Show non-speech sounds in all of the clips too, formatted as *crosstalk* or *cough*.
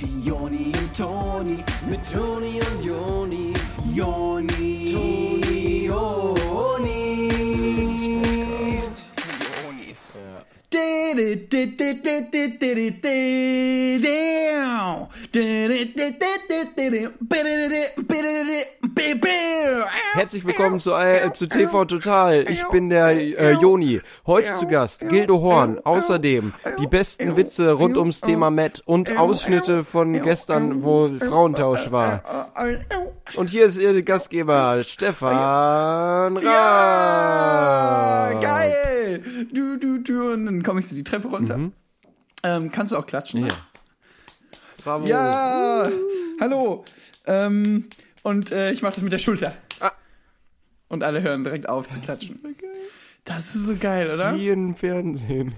Joni und Toni, mit Toni und Joni, Joni, Toni, Joni. Jonis. Herzlich willkommen zu, äh, zu TV Total. Ich bin der äh, Joni. Heute zu Gast Gildo Horn. Außerdem die besten Witze rund ums Thema Matt und Ausschnitte von gestern, wo Frauentausch war. Und hier ist Ihr Gastgeber Stefan Raab. Geil! Du, du, du. Und dann komme ich so die Treppe runter. Ähm, kannst du auch klatschen? Ne? Ja. Bravo. Ja! Hallo! Ähm, und äh, ich mache das mit der Schulter. Ah. Und alle hören direkt auf zu klatschen. Das ist so geil, oder? Wie im Fernsehen.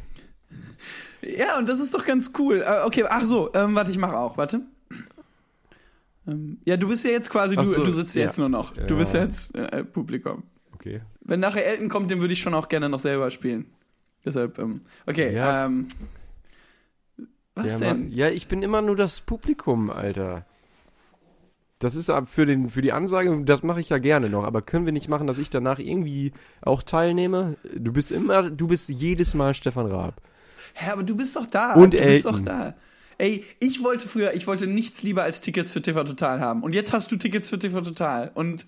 Ja, und das ist doch ganz cool. Äh, okay, ach so, ähm, warte, ich mache auch, warte. Ähm, ja, du bist ja jetzt quasi, du, so, du sitzt ja jetzt nur noch. Du Ja. bist ja jetzt äh, Publikum. Okay. Wenn nachher Elton kommt, den würde ich schon auch gerne noch selber spielen. Deshalb, ähm, okay, Ja. ähm. Was denn? Mann. ja, ich bin immer nur das Publikum, Alter. Das ist für, den, für die Ansage, das mache ich ja gerne noch, aber können wir nicht machen, dass ich danach irgendwie auch teilnehme? Du bist immer, du bist jedes Mal Stefan Raab. Hä, aber du bist doch da. Und du bist doch Elton. da. Ey, ich wollte früher, ich wollte nichts lieber als Tickets für TV Total haben. Und jetzt hast du Tickets für TV Total. Und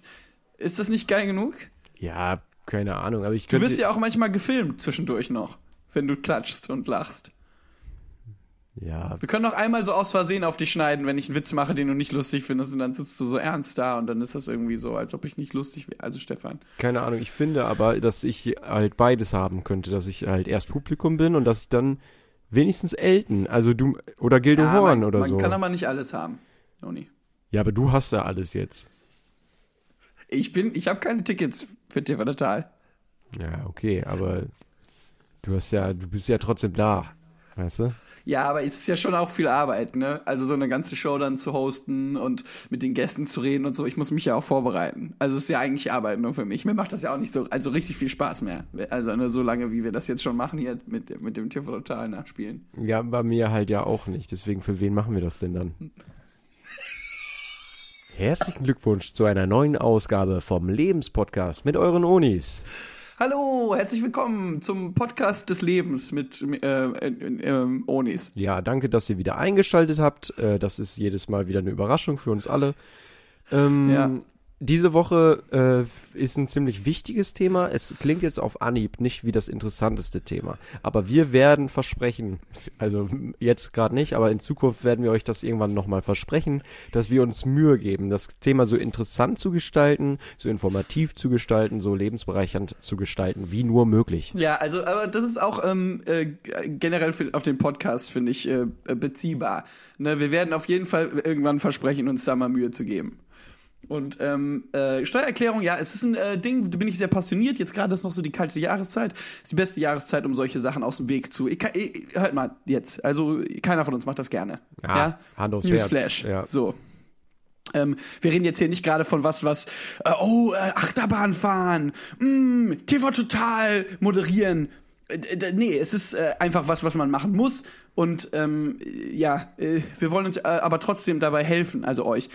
ist das nicht geil genug? Ja, keine Ahnung, aber ich Du könnte. wirst ja auch manchmal gefilmt zwischendurch noch, wenn du klatschst und lachst. Ja, Wir können auch einmal so aus Versehen auf dich schneiden, wenn ich einen Witz mache, den du nicht lustig findest, und dann sitzt du so ernst da und dann ist das irgendwie so, als ob ich nicht lustig wäre. Also Stefan. keine Ahnung. Ich finde aber, dass ich halt beides haben könnte, dass ich halt erst Publikum bin und dass ich dann wenigstens Elton, also du oder Gildo Ja, Horn man, oder man so. kann aber nicht alles haben. Joni. Ja, aber du hast ja alles jetzt. Ich bin, ich habe keine Tickets für TV Total. Ja, okay, aber du hast ja, du bist ja trotzdem da, weißt du? Ja, aber es ist ja schon auch viel Arbeit, ne? Also so eine ganze Show dann zu hosten und mit den Gästen zu reden und so. Ich muss mich ja auch vorbereiten. Also es ist ja eigentlich Arbeit nur für mich. Mir macht das ja auch nicht so, also richtig viel Spaß mehr. Also ne, so lange, wie wir das jetzt schon machen hier mit, mit dem TV Total nachspielen. Ja, bei mir halt ja auch nicht. Deswegen, für wen machen wir das denn dann? *laughs* Herzlichen Glückwunsch zu einer neuen Ausgabe vom Lebenspodcast mit euren Onis. Hallo, herzlich willkommen zum Podcast des Lebens mit äh, äh, äh, Onis. Ja, danke, dass ihr wieder eingeschaltet habt. Äh, das ist jedes Mal wieder eine Überraschung für uns alle. Ähm, Ja. Diese Woche äh, ist ein ziemlich wichtiges Thema. Es klingt jetzt auf Anhieb nicht wie das interessanteste Thema. Aber wir werden versprechen, also jetzt gerade nicht, aber in Zukunft werden wir euch das irgendwann nochmal versprechen, dass wir uns Mühe geben, das Thema so interessant zu gestalten, so informativ zu gestalten, so lebensbereichernd zu gestalten, wie nur möglich. Ja, also, aber das ist auch ähm, äh, generell für, auf den Podcast, finde ich, äh, beziehbar. Ne, wir werden auf jeden Fall irgendwann versprechen, uns da mal Mühe zu geben. Und ähm, äh, Steuererklärung, ja, es ist ein äh, Ding, da bin ich sehr passioniert. Jetzt gerade ist noch so die kalte Jahreszeit. Ist die beste Jahreszeit, um solche Sachen aus dem Weg zu. Ich, ich, hört mal jetzt. Also keiner von uns macht das gerne. Ah, ja, Hand aufs Newsflash. ja. So. Ähm, wir reden jetzt hier nicht gerade von was, was, äh, oh, äh, Achterbahn fahren, mm, TV Total moderieren. Äh, nee, es ist äh, einfach was, was man machen muss. Und ähm, ja, äh, wir wollen uns äh, aber trotzdem dabei helfen, also euch.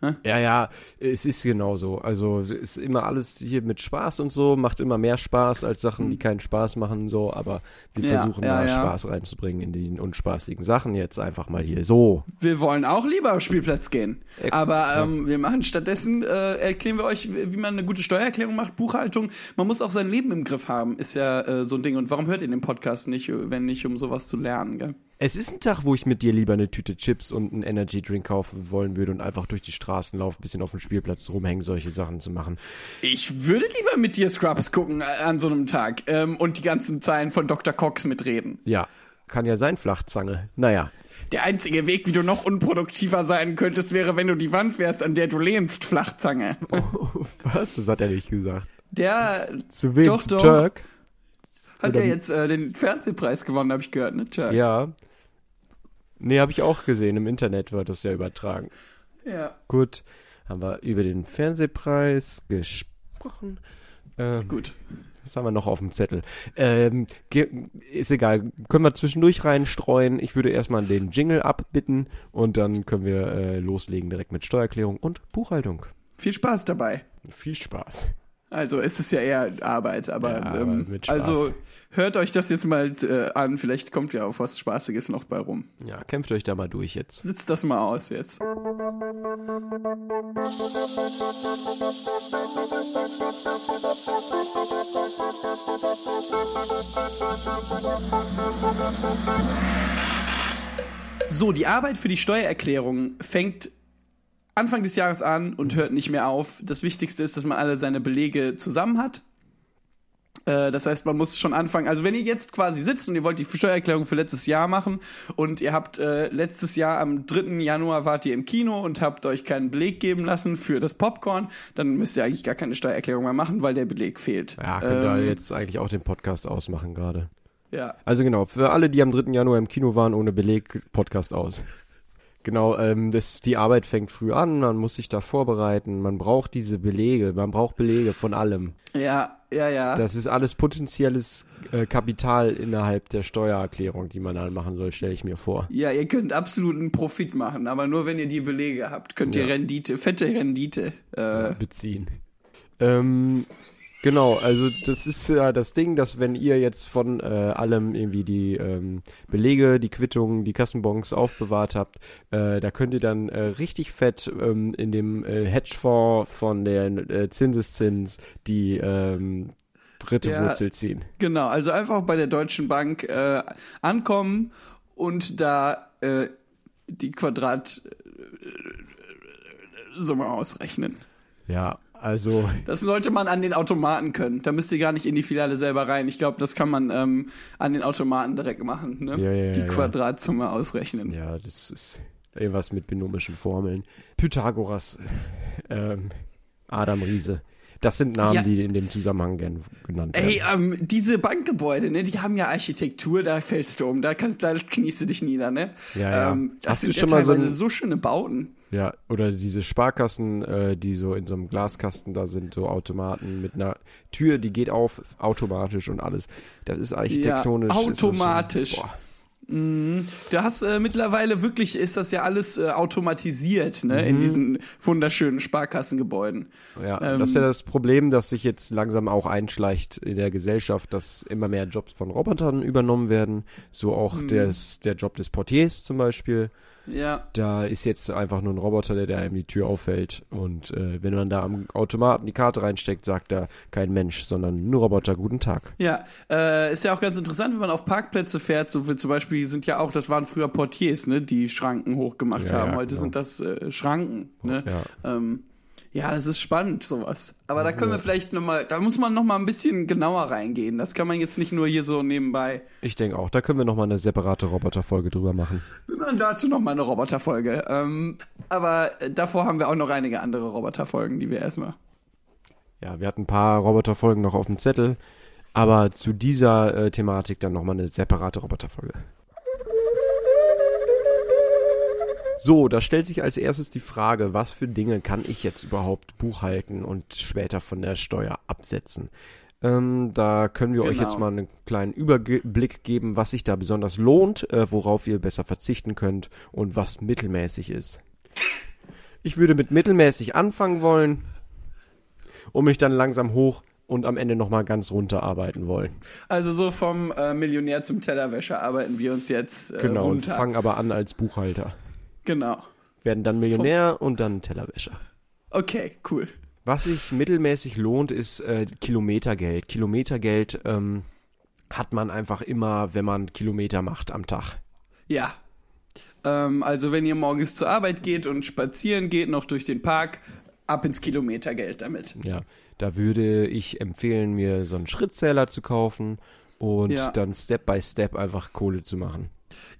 Hä? Ja, ja, es ist genauso. Also es ist immer alles hier mit Spaß und so, macht immer mehr Spaß als Sachen, die keinen Spaß machen, so, aber wir Ja, versuchen ja, da ja. Spaß reinzubringen in die unspaßigen Sachen jetzt einfach mal hier so. wir wollen auch lieber auf Spielplatz gehen. Aber ähm, wir machen stattdessen, äh, erklären wir euch, wie wie man eine gute Steuererklärung macht, Buchhaltung. Man muss auch sein Leben im Griff haben, ist ja äh, so ein Ding. Und warum hört ihr den Podcast nicht, wenn nicht, um sowas zu lernen, gell? Es ist ein Tag, wo ich mit dir lieber eine Tüte Chips und einen Energy Drink kaufen wollen würde und einfach durch die Straßen laufen, bisschen auf dem Spielplatz rumhängen, solche Sachen zu machen. Ich würde lieber mit dir Scrubs gucken äh, an so einem Tag ähm, und die ganzen Zeilen von Dr. Cox mitreden. Ja, kann ja sein, Flachzange. Naja. Der einzige Weg, wie du noch unproduktiver sein könntest, wäre, wenn du die Wand wärst, an der du lehnst, Flachzange. *laughs* Was? Das hat er nicht gesagt. Der Zu wem? Doch, doch. Turk? hat Oder ja wie? jetzt äh, den Fernsehpreis gewonnen, habe ich gehört, ne? Turks. Ja. Nee, habe ich auch gesehen. Im Internet wird das ja übertragen. Ja. Gut, haben wir über den Fernsehpreis gesprochen. Ähm, Gut. Was haben wir noch auf dem Zettel? Ähm, ist egal. Können wir zwischendurch reinstreuen. Ich würde erstmal den Jingle abbitten und dann können wir äh, loslegen direkt mit Steuererklärung und Buchhaltung. Viel Spaß dabei. Viel Spaß. Also es ist ja eher Arbeit, aber, Ja, aber ähm, mit Spaß. also hört euch das jetzt mal äh, an, vielleicht kommt ja auf was Spaßiges noch bei rum. Ja, kämpft euch da mal durch jetzt. Sitzt das mal aus jetzt. So, die Arbeit für die Steuererklärung fängt Anfang des Jahres an und hört nicht mehr auf. Das Wichtigste ist, dass man alle seine Belege zusammen hat. Äh, Das heißt, man muss schon anfangen. Also wenn ihr jetzt quasi sitzt und ihr wollt die Steuererklärung für letztes Jahr machen und ihr habt äh, letztes Jahr am 3. Januar wart ihr im Kino und habt euch keinen Beleg geben lassen für das Popcorn, dann müsst ihr eigentlich gar keine Steuererklärung mehr machen, weil der Beleg fehlt. Ja, könnt ihr Ähm, jetzt eigentlich auch den Podcast ausmachen gerade. Ja. Also genau, für alle, die am 3. Januar im Kino waren ohne Beleg, Podcast aus. Genau, ähm, das, die Arbeit fängt früh an, man muss sich da vorbereiten, man braucht diese Belege, man braucht Belege von allem. Ja, ja, ja. Das ist alles potenzielles äh, Kapital innerhalb der Steuererklärung, die man dann machen soll, stelle ich mir vor. ja, ihr könnt absoluten Profit machen, aber nur wenn ihr die Belege habt, könnt ihr Ja. Rendite, fette Rendite. Äh, beziehen. Ähm, genau, also das ist ja das Ding, dass wenn ihr jetzt von äh, allem irgendwie die ähm, Belege, die Quittungen, die Kassenbons aufbewahrt habt, äh, da könnt ihr dann äh, richtig fett ähm, in dem äh, Hedgefonds von der äh, Zinseszins die ähm, dritte Ja. Wurzel ziehen. Genau, also einfach bei der Deutschen Bank äh, ankommen und da äh, die Quadratsumme ausrechnen. Ja, also *laughs* Das sollte man an den Automaten können. Da müsst ihr gar nicht in die Filiale selber rein. Ich glaube, das kann man ähm, an den Automaten direkt machen. Ne? Ja, ja, die ja, ja. Quadratsumme ausrechnen. Ja, das ist irgendwas mit binomischen Formeln. Pythagoras, ähm, Adam Riese. Das sind Namen, Ja. die in dem Zusammenhang gern genannt werden. Ey, ähm, diese Bankgebäude, ne, die haben ja Architektur, da fällst du um, da kannst, da kniest du dich nieder, ne? Ja, ja. Ähm, das Hast du sind ja schon mal so teilweise ein- so schöne Bauten. Ja, oder diese Sparkassen, äh, die so in so einem Glaskasten da sind, so Automaten mit einer Tür, die geht auf automatisch und alles. Das ist architektonisch. Ja, das schon- automatisch. boah. Du hast äh, mittlerweile wirklich, ist das ja alles äh, automatisiert, ne, Mhm. in diesen wunderschönen Sparkassengebäuden. Ja, Ähm, das ist ja das Problem, das sich jetzt langsam auch einschleicht in der Gesellschaft, dass immer mehr Jobs von Robotern übernommen werden. So auch Mhm. des, der Job des Portiers zum Beispiel. Ja. Da ist jetzt einfach nur ein Roboter, der, der einem die Tür auffällt. Und äh, wenn man da am Automaten die Karte reinsteckt, sagt da kein Mensch, sondern nur Roboter, guten Tag. Ja, äh, ist ja auch ganz interessant, wenn man auf Parkplätze fährt, so wie zum Beispiel sind ja auch, das waren früher Portiers, ne, die Schranken hochgemacht Ja, haben. ja, Heute genau. sind das äh, Schranken, ne? Ja. Ähm, ja, das ist spannend, sowas. Aber da können wir vielleicht nochmal, da muss man nochmal ein bisschen genauer reingehen. Das kann man jetzt nicht nur hier so nebenbei. Ich denke auch, da können wir nochmal eine separate Roboterfolge drüber machen. Wir machen dazu nochmal eine Roboterfolge. Ähm, aber äh, davor haben wir auch noch einige andere Roboterfolgen, die wir erstmal. Ja, wir hatten ein paar Roboterfolgen noch auf dem Zettel, aber zu dieser äh, Thematik dann nochmal eine separate Roboterfolge. So, da stellt sich als erstes die Frage, was für Dinge kann ich jetzt überhaupt buchhalten und später von der Steuer absetzen? Ähm, da können wir euch Genau. jetzt mal einen kleinen Überblick geben, was sich da besonders lohnt, äh, worauf ihr besser verzichten könnt und was mittelmäßig ist. Ich würde mit mittelmäßig anfangen wollen und mich dann langsam hoch und am Ende nochmal ganz runter arbeiten wollen. Also so vom äh, Millionär zum Tellerwäscher arbeiten wir uns jetzt äh, Genau, und runter. fangen aber an als Buchhalter. Genau. Werden dann Millionär und dann Tellerwäscher. Okay, cool. Was sich mittelmäßig lohnt, ist äh, Kilometergeld. Kilometergeld ähm, hat man einfach immer, wenn man Kilometer macht am Tag. Ja. Ähm, also wenn ihr morgens zur Arbeit geht und spazieren geht, noch durch den Park, ab ins Kilometergeld damit. Ja, da würde ich empfehlen, mir so einen Schrittzähler zu kaufen und Ja. dann Step by Step einfach Kohle zu machen.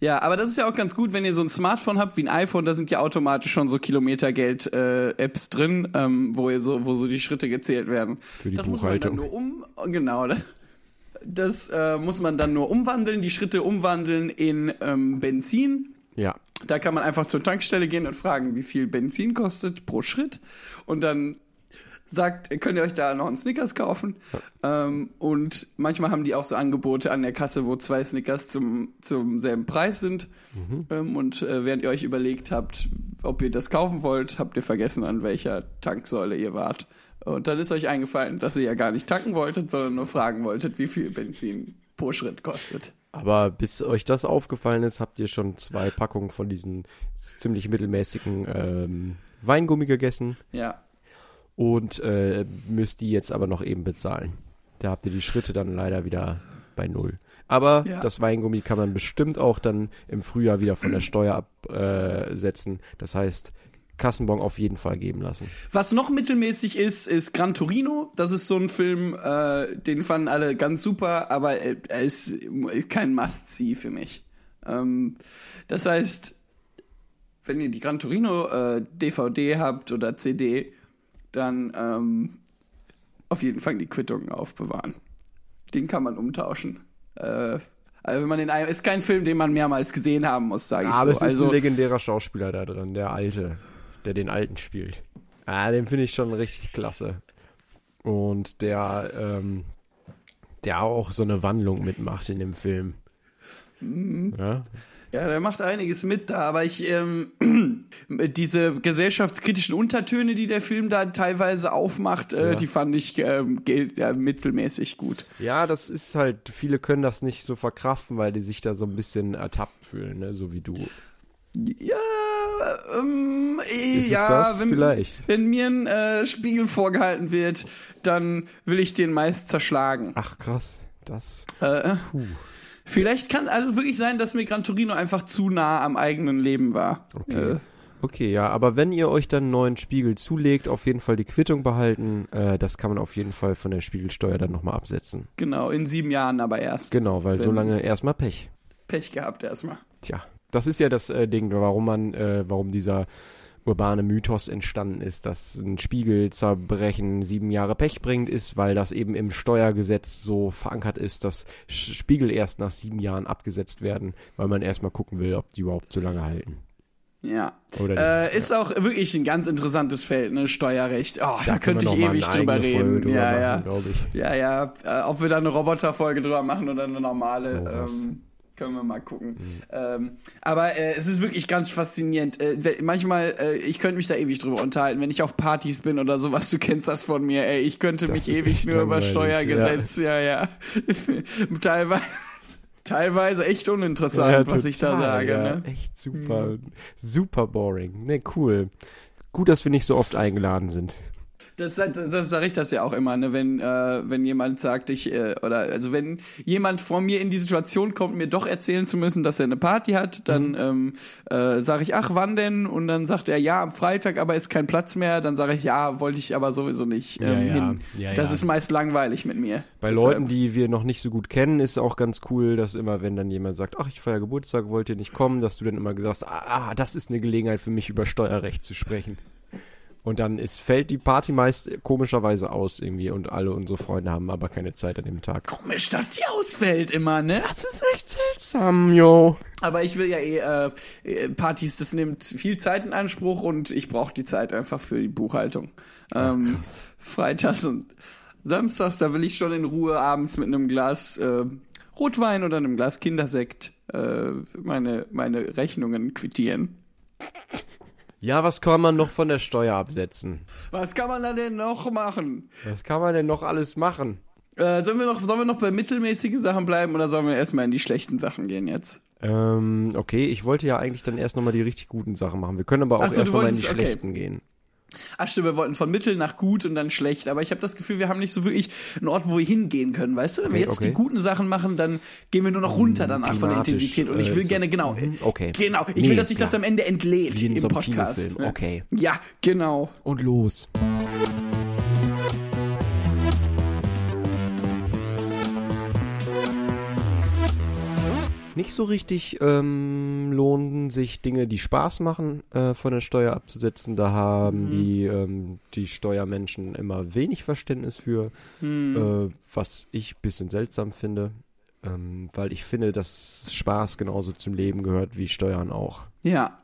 Ja, aber das ist ja auch ganz gut, wenn ihr so ein Smartphone habt wie ein iPhone, da sind ja automatisch schon so Kilometergeld-Apps drin, ähm, wo ihr so, wo so die Schritte gezählt werden. Für die das muss man dann Buchhaltung. nur um, genau. Das äh, muss man dann nur umwandeln, die Schritte umwandeln in ähm, Benzin. Ja, Da kann man einfach zur Tankstelle gehen und fragen, wie viel Benzin kostet pro Schritt. Und dann sagt, könnt ihr euch da noch einen Snickers kaufen? Ähm, und manchmal haben die auch so Angebote an der Kasse, wo zwei Snickers zum, zum selben Preis sind. Ähm, und äh, während ihr euch überlegt habt, ob ihr das kaufen wollt, habt ihr vergessen, an welcher Tanksäule ihr wart. Und dann ist euch eingefallen, dass ihr ja gar nicht tanken wolltet, sondern nur fragen wolltet, wie viel Benzin pro Schritt kostet. Aber bis euch das aufgefallen ist, habt ihr schon zwei Packungen von diesen ziemlich mittelmäßigen ähm, Weingummi gegessen Ja. Und äh, müsst die jetzt aber noch eben bezahlen. Da habt ihr die Schritte dann leider wieder bei null. Aber Ja. das Weingummi kann man bestimmt auch dann im Frühjahr wieder von der Steuer absetzen. Das heißt, Kassenbon auf jeden Fall geben lassen. Was noch mittelmäßig ist, ist Gran Torino. Das ist so ein Film, äh, den fanden alle ganz super, aber er, er ist kein Must-See für mich. Ähm, das heißt, wenn ihr die Gran Torino äh, DVD habt oder CD, dann ähm, auf jeden Fall die Quittungen aufbewahren. Den kann man umtauschen. Äh, also wenn man den ist kein Film, den man mehrmals gesehen haben muss, sage ich Aber so. es ist also ein legendärer Schauspieler da drin, der Alte, der den Alten spielt. Ah, den finde ich schon richtig klasse. Und der, ähm, der auch so eine Wandlung mitmacht in dem Film. Mhm. Ja? Ja, der macht einiges mit da, aber ich, ähm, *clears throat* diese gesellschaftskritischen Untertöne, die der Film da teilweise aufmacht, äh, Ja. die fand ich ge- ja, mittelmäßig gut. ja, das ist halt, viele können das nicht so verkraften, weil die sich da so ein bisschen ertappt fühlen, ne? so wie du. Ja, ähm, äh, ja, das? wenn, Vielleicht. wenn mir ein äh, Spiegel vorgehalten wird, dann will ich den meist zerschlagen. Ach krass, das. Äh, Puh. Vielleicht kann also wirklich sein, dass mir Gran Torino einfach zu nah am eigenen Leben war. Okay. Äh, Okay, ja, aber wenn ihr euch dann einen neuen Spiegel zulegt, auf jeden Fall die Quittung behalten. Äh, das kann man auf jeden Fall von der Spiegelsteuer dann nochmal absetzen. genau, in sieben Jahren aber erst. Genau, weil so lange erstmal Pech. Pech gehabt erstmal. Tja, das ist ja das äh, Ding, warum man, äh, warum dieser urbane Mythos entstanden ist, dass ein Spiegelzerbrechen sieben Jahre Pech bringt, ist, weil das eben im Steuergesetz so verankert ist, dass Spiegel erst nach sieben Jahren abgesetzt werden, weil man erstmal gucken will, ob die überhaupt so lange halten. Ja. Äh, ist auch wirklich ein ganz interessantes Feld, ne? Steuerrecht. Oh, da, können könnte ich ewig drüber reden. drüber ja, machen, ja. Ja, ja. Äh, ob wir da eine Roboterfolge drüber machen oder eine normale, Sowas. ähm, können wir mal gucken. Mhm. Ähm, aber äh, es ist wirklich ganz faszinierend. Äh, manchmal, äh, ich könnte mich da ewig drüber unterhalten, wenn ich auf Partys bin oder sowas. Du kennst das von mir, ey. Ich könnte Das mich ewig nur über Steuergesetz, ja, ja. *laughs* teilweise, teilweise echt uninteressant, was ich da total, sage. ja. Ne? Mhm. Echt super, super boring. Ne, cool. Gut, dass wir nicht so oft eingeladen sind. Das, das, das sage ich das ja auch immer, ne? wenn, äh, wenn jemand sagt, ich, äh, oder also wenn jemand vor mir in die Situation kommt, mir doch erzählen zu müssen, dass er eine Party hat, dann Mhm. ähm, äh, sage ich, ach, wann denn? Und dann sagt er, ja, am Freitag, aber ist kein Platz mehr. Dann sage ich, ja, wollte ich aber sowieso nicht ähm, Ja, ja. hin. Ja, das ist meist langweilig mit mir. Bei Deshalb- Leuten, die wir noch nicht so gut kennen, ist auch ganz cool, dass immer, wenn dann jemand sagt, ach, ich feiere Geburtstag, wollt ihr nicht kommen, dass du dann immer gesagt hast, ah, das ist eine Gelegenheit für mich, über Steuerrecht zu sprechen. Und dann ist, fällt die Party meist komischerweise aus irgendwie und alle unsere Freunde haben aber keine Zeit an dem Tag. Komisch, dass die ausfällt immer, ne? Das ist echt seltsam, jo. Aber ich will ja eh äh, äh, Partys, das nimmt viel Zeit in Anspruch und ich brauche die Zeit einfach für die Buchhaltung. Ähm, Freitags und Samstags, da will ich schon in Ruhe abends mit einem Glas äh, Rotwein oder einem Glas Kindersekt äh, meine, meine Rechnungen quittieren. Ja, was kann man noch von der Steuer absetzen? Was kann man da denn noch machen? Was kann man denn noch alles machen? Äh, sollen, wir noch, sollen wir noch bei mittelmäßigen Sachen bleiben oder sollen wir erstmal in die schlechten Sachen gehen jetzt? Ähm, okay, ich wollte ja eigentlich dann erst nochmal die richtig guten Sachen machen. Wir können aber auch so, erst du nochmal in die okay. schlechten gehen. Ach stimmt, wir wollten von mittel nach gut und dann schlecht, aber ich habe das Gefühl, wir haben nicht so wirklich einen Ort, wo wir hingehen können, weißt du? Wenn wir jetzt okay. die guten Sachen machen, dann gehen wir nur noch runter danach von der Intensität und ich äh, will gerne, genau, Mhm, okay. genau, ich Nee, will, dass sich das am Ende entlädt im so Podcast. Kinofilm, okay. Ja, genau. Und los. Nicht so richtig ähm, lohnen sich Dinge, die Spaß machen, äh, von der Steuer abzusetzen. Da haben Mhm. die, ähm, die Steuermenschen immer wenig Verständnis für, Hm. äh, was ich ein bisschen seltsam finde. Ähm, weil ich finde, dass Spaß genauso zum Leben gehört wie Steuern auch. Ja.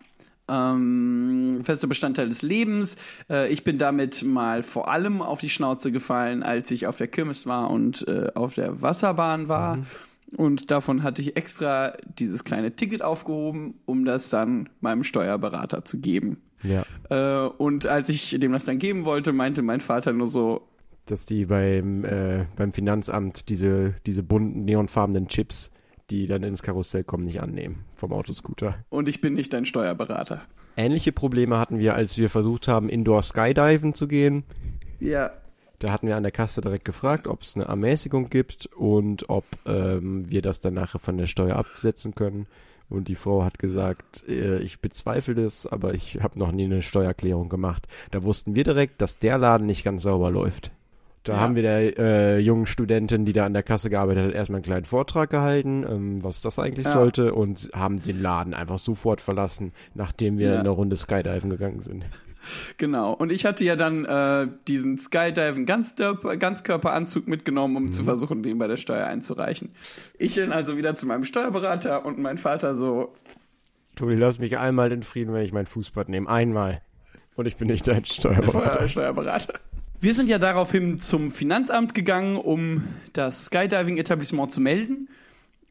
ähm, fester Bestandteil des Lebens. Äh, ich bin damit mal vor allem auf die Schnauze gefallen, als ich auf der Kirmes war und äh, auf der Wasserbahn war. Mhm. Und davon hatte ich extra dieses kleine Ticket aufgehoben, um das dann meinem Steuerberater zu geben. Ja. Äh, und als ich dem das dann geben wollte, meinte mein Vater nur so, Dass die beim, äh, beim Finanzamt diese, diese bunten, neonfarbenen Chips, die dann ins Karussell kommen, nicht annehmen vom Autoscooter. und ich bin nicht dein Steuerberater. Ähnliche Probleme hatten wir, als wir versucht haben, Indoor Skydiven zu gehen. Ja, Da hatten wir an der Kasse direkt gefragt, ob es eine Ermäßigung gibt und ob ähm, wir das dann nachher von der Steuer absetzen können. Und die Frau hat gesagt, äh, ich bezweifle das, aber ich habe noch nie eine Steuererklärung gemacht. Da wussten wir direkt, dass der Laden nicht ganz sauber läuft. Da Ja. haben wir der äh, jungen Studentin, die da an der Kasse gearbeitet hat, erstmal einen kleinen Vortrag gehalten, ähm, was das eigentlich Ja. sollte und haben den Laden einfach sofort verlassen, nachdem wir Ja. eine Runde Skydiven gegangen sind. Genau. Und ich hatte ja dann äh, diesen Skydiven Ganzkörper, Ganzkörperanzug mitgenommen, um zu versuchen, den bei der Steuer einzureichen. Ich dann also wieder zu meinem Steuerberater und mein Vater so, Tobi, lass mich einmal in Frieden, wenn ich mein Fußbad nehme. Einmal. Und ich bin nicht dein Steuerberater. Steuer- Steuerberater. Wir sind ja daraufhin zum Finanzamt gegangen, um das Skydiving-Etablissement zu melden.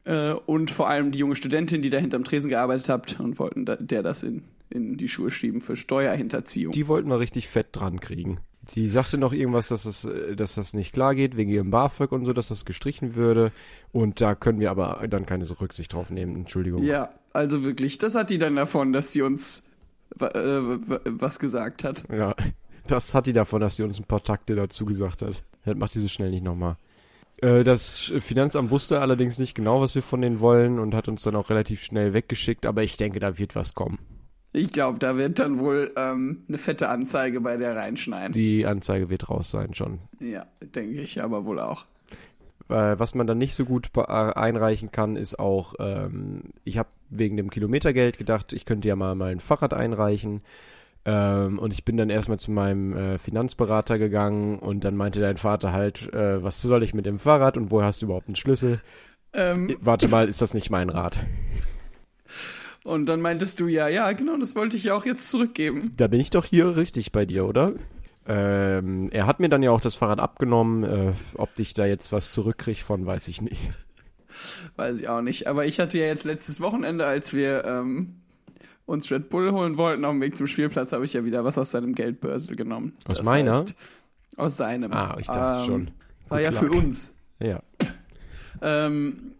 Äh, und vor allem die junge Studentin, die da hinterm Tresen gearbeitet hat, und wollten da, der das in, in die Schuhe schieben für Steuerhinterziehung. Die wollten wir richtig fett dran kriegen. Sie sagte noch irgendwas, dass das, äh, dass das nicht klar geht, wegen ihrem BAföG und so, dass das gestrichen würde. Und da können wir aber dann keine Rücksicht drauf nehmen. Entschuldigung. Ja, also wirklich, das hat die dann davon, dass sie uns äh, wa- was gesagt hat. Ja. Das hat die davon, dass sie uns ein paar Takte dazu gesagt hat. Das macht die so schnell nicht nochmal. Äh, Das Finanzamt wusste allerdings nicht genau, was wir von denen wollen und hat uns dann auch relativ schnell weggeschickt, aber ich denke, da wird was kommen. Ich glaube, da wird dann wohl ähm, eine fette Anzeige bei der reinschneiden. Die Anzeige wird raus sein schon. Ja, denke ich aber wohl auch. Äh, was man dann nicht so gut äh, einreichen kann, ist auch, ähm, ich habe wegen dem Kilometergeld gedacht, ich könnte ja mal, mal ein Fahrrad einreichen. Ähm, und ich bin dann erstmal zu meinem äh, Finanzberater gegangen und dann meinte dein Vater halt, äh, was soll ich mit dem Fahrrad und woher hast du überhaupt einen Schlüssel? Ähm, Warte mal, ist das nicht mein Rat? *laughs* und dann meintest du, ja, ja, genau, das wollte ich ja auch jetzt zurückgeben. Da bin ich doch hier richtig bei dir, oder? Ähm, er hat mir dann ja auch das Fahrrad abgenommen. Äh, ob ich da jetzt was zurückkriege von, weiß ich nicht. Weiß ich auch nicht. Aber ich hatte ja jetzt letztes Wochenende, als wir ähm, uns Red Bull holen wollten auf dem Weg zum Spielplatz, habe ich ja wieder was aus seinem Geldbörsel genommen. Aus meiner? heißt, aus seinem. Ah, ich dachte Ähm, schon. War Good ja für luck. uns. Ja, Ähm,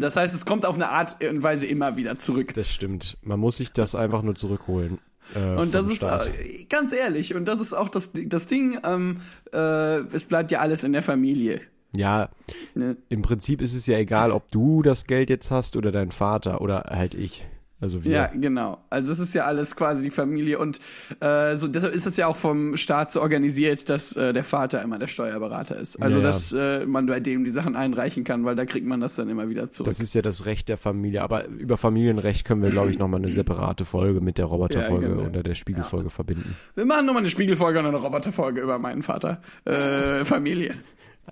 das heißt, es kommt auf eine Art und Weise immer wieder zurück. das stimmt. Man muss sich das einfach nur zurückholen. Äh, Und das vom ist Staat. äh, ganz ehrlich, und das ist auch das, das Ding, ähm, äh, es bleibt ja alles in der Familie. Ja, Ne? im Prinzip ist es ja egal, ob du das Geld jetzt hast oder dein Vater oder halt ich. Also wir. Ja, genau. Also es ist ja alles quasi die Familie und äh, so deshalb ist es ja auch vom Staat so organisiert, dass äh, der Vater immer der Steuerberater ist. Also Ja, ja. dass äh, man bei dem die Sachen einreichen kann, weil da kriegt man das dann immer wieder zurück. Das ist ja das Recht der Familie. Aber über Familienrecht können wir, glaube ich, nochmal eine separate Folge mit der Roboterfolge Ja, genau. oder der Spiegelfolge verbinden. Wir machen nochmal eine Spiegelfolge und eine Roboterfolge über meinen Vater. Äh, Familie.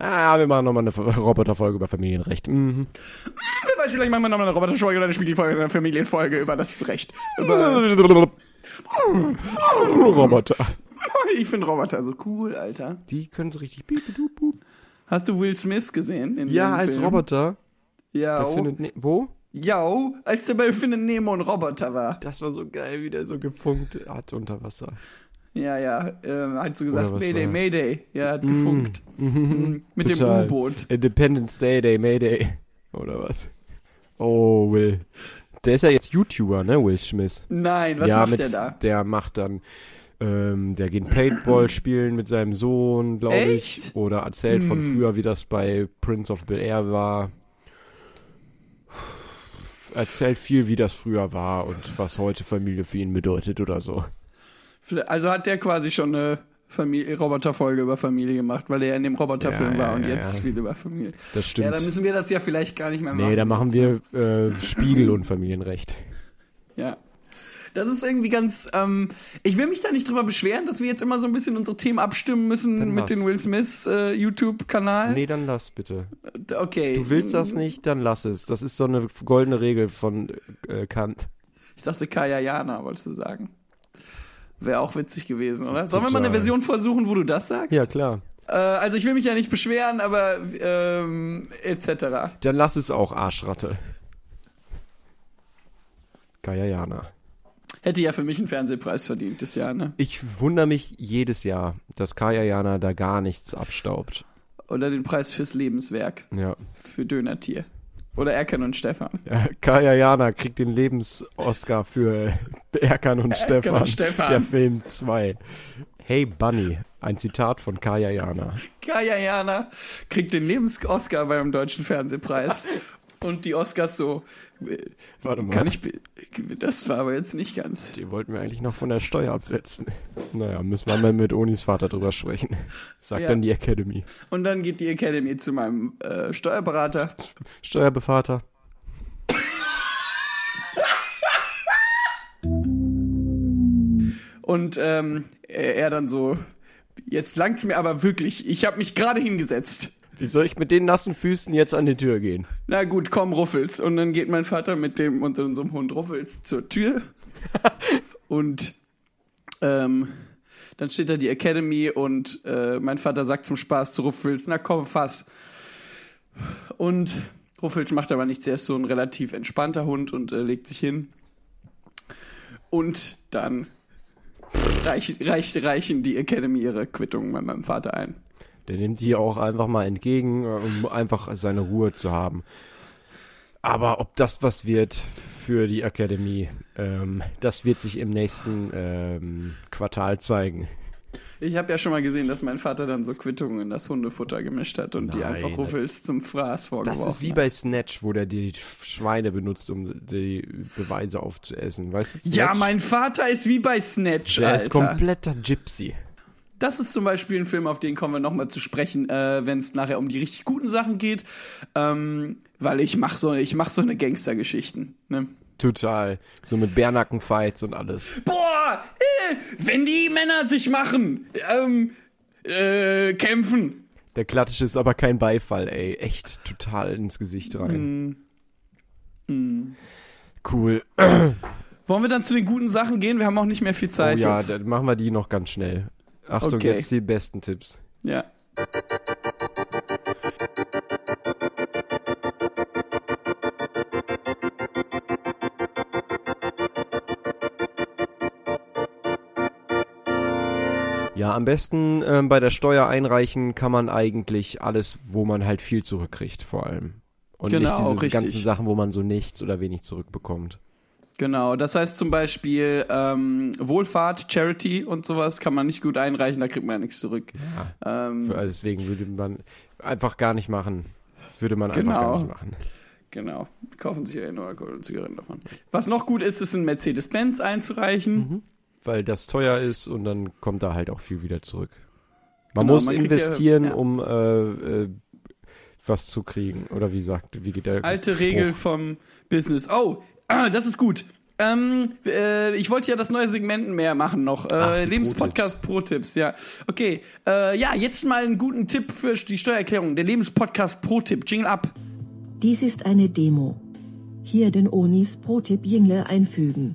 Ah, wir machen nochmal eine Roboterfolge über Familienrecht. Mhm. Wer weiß, vielleicht machen wir nochmal eine Roboterfolge oder eine Spiegelfolge eine Familienfolge über das Recht. Über, Roboter. ich finde Roboter so cool, Alter. Die können so richtig. Hast du Will Smith gesehen? Ja, als Film? Roboter. Ja, ne wo? ja, als der bei Findet Nemo ein Roboter war. Das war so geil, wie der so gefunkt hat unter Wasser. Ja, ja, ähm, hat so gesagt, Mayday, war? Mayday. Ja, hat gefunkt. Mhm. *laughs* Mit Total. dem U-Boot. Independence Day, Day, Mayday. Oder was? Oh, Will. Der ist ja jetzt YouTuber, ne, Will Smith. Nein, was ja, macht mit, der da? Der macht dann, ähm, der geht Paintball *clears throat* spielen mit seinem Sohn, glaube ich. Oder erzählt von Hm. früher, wie das bei Prince of Bel Air war. Erzählt viel, wie das früher war und was heute Familie für ihn bedeutet oder so. Also hat der quasi schon eine Familie, Roboterfolge über Familie gemacht, weil er in dem Roboterfilm Ja, war ja, und ja, jetzt viel über Familie. Das stimmt. Ja, dann müssen wir das ja vielleicht gar nicht mehr machen. nee, da machen wir äh, Spiegel und Familienrecht. *laughs* Ja. Das ist irgendwie ganz, ähm, ich will mich da nicht drüber beschweren, dass wir jetzt immer so ein bisschen unsere Themen abstimmen müssen Dann mit was? dem Will Smith äh, YouTube-Kanal. Nee, dann lass bitte. Okay. Du willst das nicht, dann lass es. Das ist so eine goldene Regel von äh, Kant. Ich dachte Kaya Jana, wolltest du sagen. Wäre auch witzig gewesen, oder? Sollen wir mal eine Version versuchen, wo du das sagst? Ja, klar. Äh, also ich will mich ja nicht beschweren, aber ähm, etc. Dann lass es auch Arschratte. Kajayana. Hätte ja für mich einen Fernsehpreis verdient, das Jahr, ne? Ich wundere mich jedes Jahr, dass Kajayana da gar nichts abstaubt. Oder den Preis fürs Lebenswerk Ja. für Dönertier. Oder Erkan und Stefan. ja Kajayana kriegt den Lebens-Oscar für Erkan und Stefan. und Stefan. Der Film 2. Hey Bunny, ein Zitat von Kajayana. Kaya Jana kriegt den Lebens-Oscar beim Deutschen Fernsehpreis. Und die Oscars so, äh, Warte mal. kann ich, das war aber jetzt nicht ganz. Die wollten wir eigentlich noch von der Steuer absetzen. Naja, müssen wir mal mit Onis Vater drüber sprechen. *laughs* Sagt Ja. dann die Academy. Und dann geht die Academy zu meinem äh, Steuerberater. Steuerbevater. Und ähm, er, er dann so, jetzt langt's mir aber wirklich, ich habe mich gerade hingesetzt. Wie soll ich mit den nassen Füßen jetzt an die Tür gehen? Na gut, komm, Ruffels. Und dann geht mein Vater mit dem und unserem Hund Ruffels zur Tür. *laughs* und ähm, dann steht da die Academy und äh, mein Vater sagt zum Spaß zu Ruffels, na komm, fass. Und Ruffels macht aber nichts, er ist so ein relativ entspannter Hund und äh, legt sich hin. Und dann reich, reich, reichen die Academy ihre Quittung bei meinem Vater ein. Der nimmt die auch einfach mal entgegen, um einfach seine Ruhe zu haben. Aber ob das was wird für die Academy, ähm, das wird sich im nächsten ähm, Quartal zeigen. Ich habe ja schon mal gesehen, dass mein Vater dann so Quittungen in das Hundefutter gemischt hat und die Nein, einfach Ruffels zum Fraß vorgeworfen Das ist wie hat. bei Snatch, wo der die Schweine benutzt, um die Beweise aufzuessen. Weißt du? Snatch? Ja, mein Vater ist wie bei Snatch, Der ist Alter. kompletter Gypsy. Das ist zum Beispiel ein Film, auf den kommen wir nochmal zu sprechen, äh, wenn es nachher um die richtig guten Sachen geht. Ähm, weil ich mach so, ich mach so eine Gangstergeschichten. Ne? Total. So mit Bärnackenfights und alles. Boah, äh, wenn die Männer sich machen, ähm, äh, kämpfen. Der Klatsch ist aber kein Beifall, ey. Echt total ins Gesicht rein. Cool. Wollen wir dann zu den guten Sachen gehen? Wir haben auch nicht mehr viel Oh Zeit ja, jetzt. dann machen wir die noch ganz schnell. Achtung, Okay. jetzt die besten Tipps. Ja. Ja, am besten ähm, bei der Steuer einreichen kann man eigentlich alles, wo man halt viel zurückkriegt, vor allem. Und Genau, nicht diese ganzen Sachen, wo man so nichts oder wenig zurückbekommt. Genau, das heißt zum Beispiel ähm, Wohlfahrt, Charity und sowas kann man nicht gut einreichen, da kriegt man ja nichts zurück. Ähm, Für- Also deswegen würde man einfach gar nicht machen. Würde man einfach Genau. gar nicht machen. genau, kaufen sich ja nur Alkohol und Zigaretten davon. Was noch gut ist, ist ein Mercedes-Benz einzureichen. Weil das teuer ist und dann kommt da halt auch viel wieder zurück. Man Genau, muss man kriegt ja- investieren, ja. um äh, äh, was zu kriegen. Oder wie sagt, wie geht der Alte Spruch? Regel vom Business. Oh, ah, das ist gut. Ähm, äh, ich wollte ja das neue Segment mehr machen noch. Äh, Lebenspodcast Pro-Tipps, ja. Okay, äh, ja, jetzt mal einen guten Tipp für die Steuererklärung. Der Lebenspodcast Pro-Tipp. Jingle ab. Dies ist eine Demo. Hier den Onis Pro-Tipp Jingle einfügen.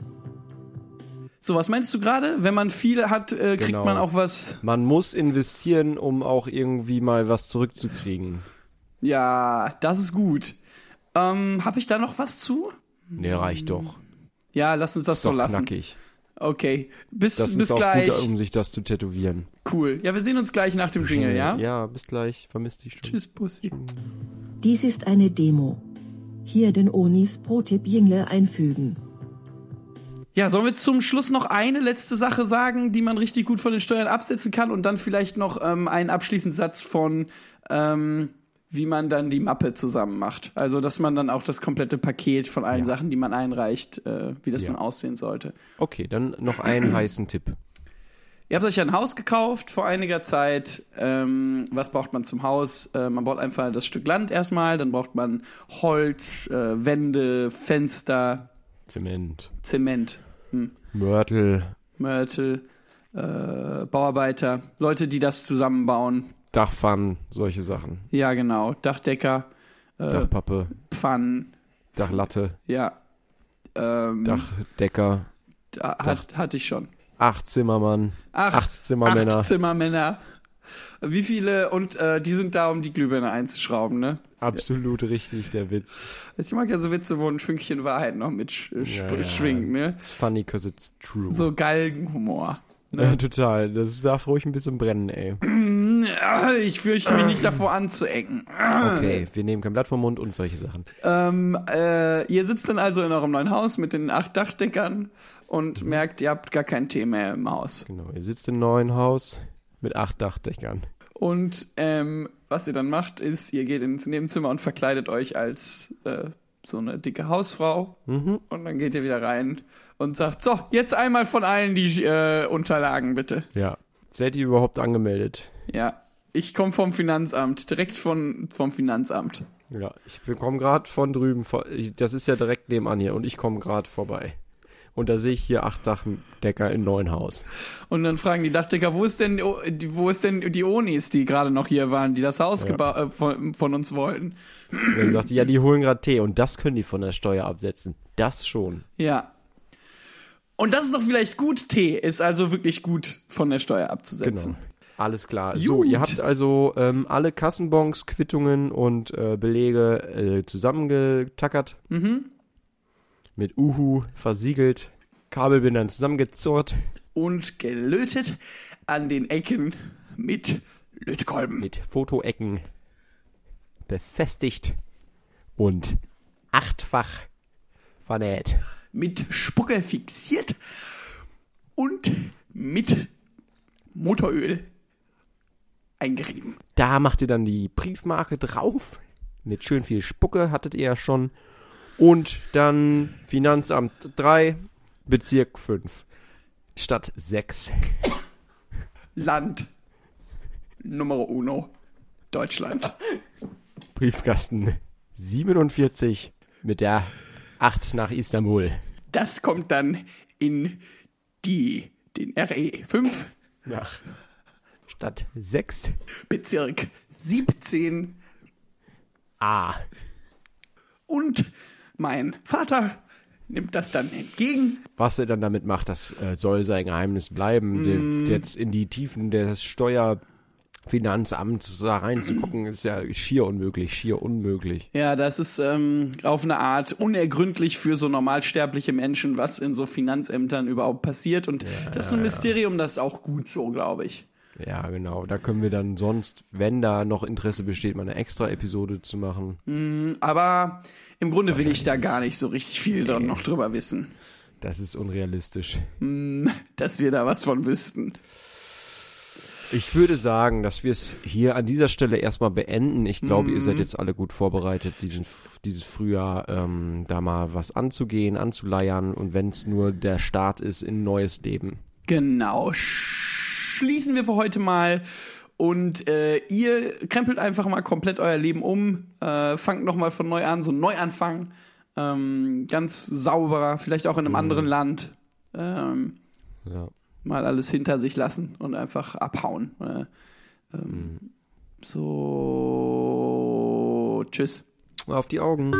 So, was meinst du gerade? Wenn man viel hat, äh, kriegt Genau. man auch was. Man muss investieren, um auch irgendwie mal was zurückzukriegen. Ja, das ist gut. Ähm, hab ich da noch was zu? Nee, reicht doch. Ja, lass uns das Ist so doch lassen. knackig. Okay, bis, Das bis ist auch gleich. gut, um sich das zu tätowieren. Cool. Ja, wir sehen uns gleich nach dem Jingle, ja? Ja, bis gleich. Vermisst dich schon. Tschüss, Pussy. Dies ist eine Demo. Hier den Onis Pro-Tipp Jingle einfügen. Ja, sollen wir zum Schluss noch eine letzte Sache sagen, die man richtig gut von den Steuern absetzen kann und dann vielleicht noch ähm, einen abschließenden Satz von, ähm, wie man dann die Mappe zusammen macht. Also, dass man dann auch das komplette Paket von allen Ja. Sachen, die man einreicht, äh, wie das Ja. dann aussehen sollte. Okay, dann noch einen *clears throat* heißen Tipp. Ihr habt euch ein Haus gekauft vor einiger Zeit. Ähm, was braucht man zum Haus? Äh, man braucht einfach das Stück Land erstmal, dann braucht man Holz, äh, Wände, Fenster, Zement. Zement, hm, Mörtel. Mörtel, äh, Bauarbeiter, Leute, die das zusammenbauen. Dachpfannen, solche Sachen. Ja, genau. Dachdecker, äh, Dachpappe, Pfannen, Dachlatte. ja. Ähm, Dachdecker, da, hat, hatte ich schon. acht Zimmermann, Ach, acht Zimmermänner. Acht Zimmermänner. Wie viele? Und äh, die sind da, um die Glühbirne einzuschrauben, ne? Absolut richtig, der Witz. Ich mag ja so Witze, wo ein Fünkchen Wahrheit noch mit sch Ja, ja, ja. schwingt, ne? It's funny cause it's true. So Galgenhumor. Ja, Ne? total. Das darf ruhig ein bisschen brennen, ey. Ah, Ich fürchte mich nicht davor anzuecken. Okay, wir nehmen kein Blatt vom Mund und solche Sachen. Ähm, äh, ihr sitzt dann also in eurem neuen Haus mit den acht Dachdeckern und merkt, ihr habt gar kein Tee mehr im Haus. Genau, ihr sitzt im neuen Haus mit acht Dachdächern. Und ähm, was ihr dann macht, ist, ihr geht ins Nebenzimmer und verkleidet euch als äh, so eine dicke Hausfrau. Mhm. Und dann geht ihr wieder rein und sagt, so, jetzt einmal von allen die äh, Unterlagen bitte. Ja. Seid ihr überhaupt angemeldet? Ja, ich komme vom Finanzamt, direkt von, vom Finanzamt. Ja, ich komme gerade von drüben. Das ist ja direkt nebenan hier und ich komme gerade vorbei. Und da sehe ich hier acht Dachdecker in neuen Haus. Und dann fragen die Dachdecker, wo ist denn, die- wo ist denn die Onis, die gerade noch hier waren, die das Haus geba- äh, von, von uns wollten? Und dann sagt die, ja, die holen gerade Tee und das können die von der Steuer absetzen. Das schon. Ja. Und das ist doch vielleicht gut. Tee ist also wirklich gut von der Steuer abzusetzen. Genau. Alles klar. So, Gut. ihr habt also ähm, alle Kassenbons, Quittungen und äh, Belege äh, zusammengetackert. Mhm. Mit Uhu versiegelt, Kabelbindern zusammengezurrt, Und gelötet an den Ecken mit Lötkolben. mit Fotoecken befestigt und achtfach vernäht. Mit Spucke fixiert und mit Motoröl eingerieben. Da macht ihr dann die Briefmarke drauf. Mit schön viel Spucke hattet ihr ja schon. Und dann Finanzamt 3, Bezirk 5. Stadt 6. Land Nummer uno. Deutschland. Briefkasten 47 mit der 8 nach Istanbul. Das kommt dann in die, den RE 5, Nach Stadt 6 Bezirk 17 A. und mein Vater nimmt das dann entgegen. Was er dann damit macht, das äh, soll sein Geheimnis bleiben. Der- Jetzt in die Tiefen des Steuerfinanzamts da reinzugucken, ist ja schier unmöglich, schier unmöglich. Ja, das ist ähm, auf eine Art unergründlich für so normalsterbliche Menschen, was in so Finanzämtern überhaupt passiert. Und das ist ein Mysterium, das ist auch gut so, glaube ich. Ja, genau. Da können wir dann sonst, wenn da noch Interesse besteht, mal eine extra Episode zu machen. Aber im Grunde will ich da gar nicht so richtig viel dann noch drüber wissen, Das ist unrealistisch. *laughs* dass wir da was von wüssten. Ich würde sagen, dass wir es hier an dieser Stelle erstmal beenden. Ich glaube, ihr Mhm. seid jetzt alle gut vorbereitet, diesen, dieses Frühjahr ähm, da mal was anzugehen, anzuleiern und wenn es nur der Start ist in ein neues Leben. Genau. Schließen wir für heute mal. Und äh, ihr krempelt einfach mal komplett euer Leben um. Äh, fangt nochmal von neu an, so ein Neuanfang. Ähm, ganz sauberer, vielleicht auch in einem anderen Land. Ähm, Ja. mal alles hinter sich lassen und einfach abhauen. Äh, ähm, So, tschüss. Auf die Augen.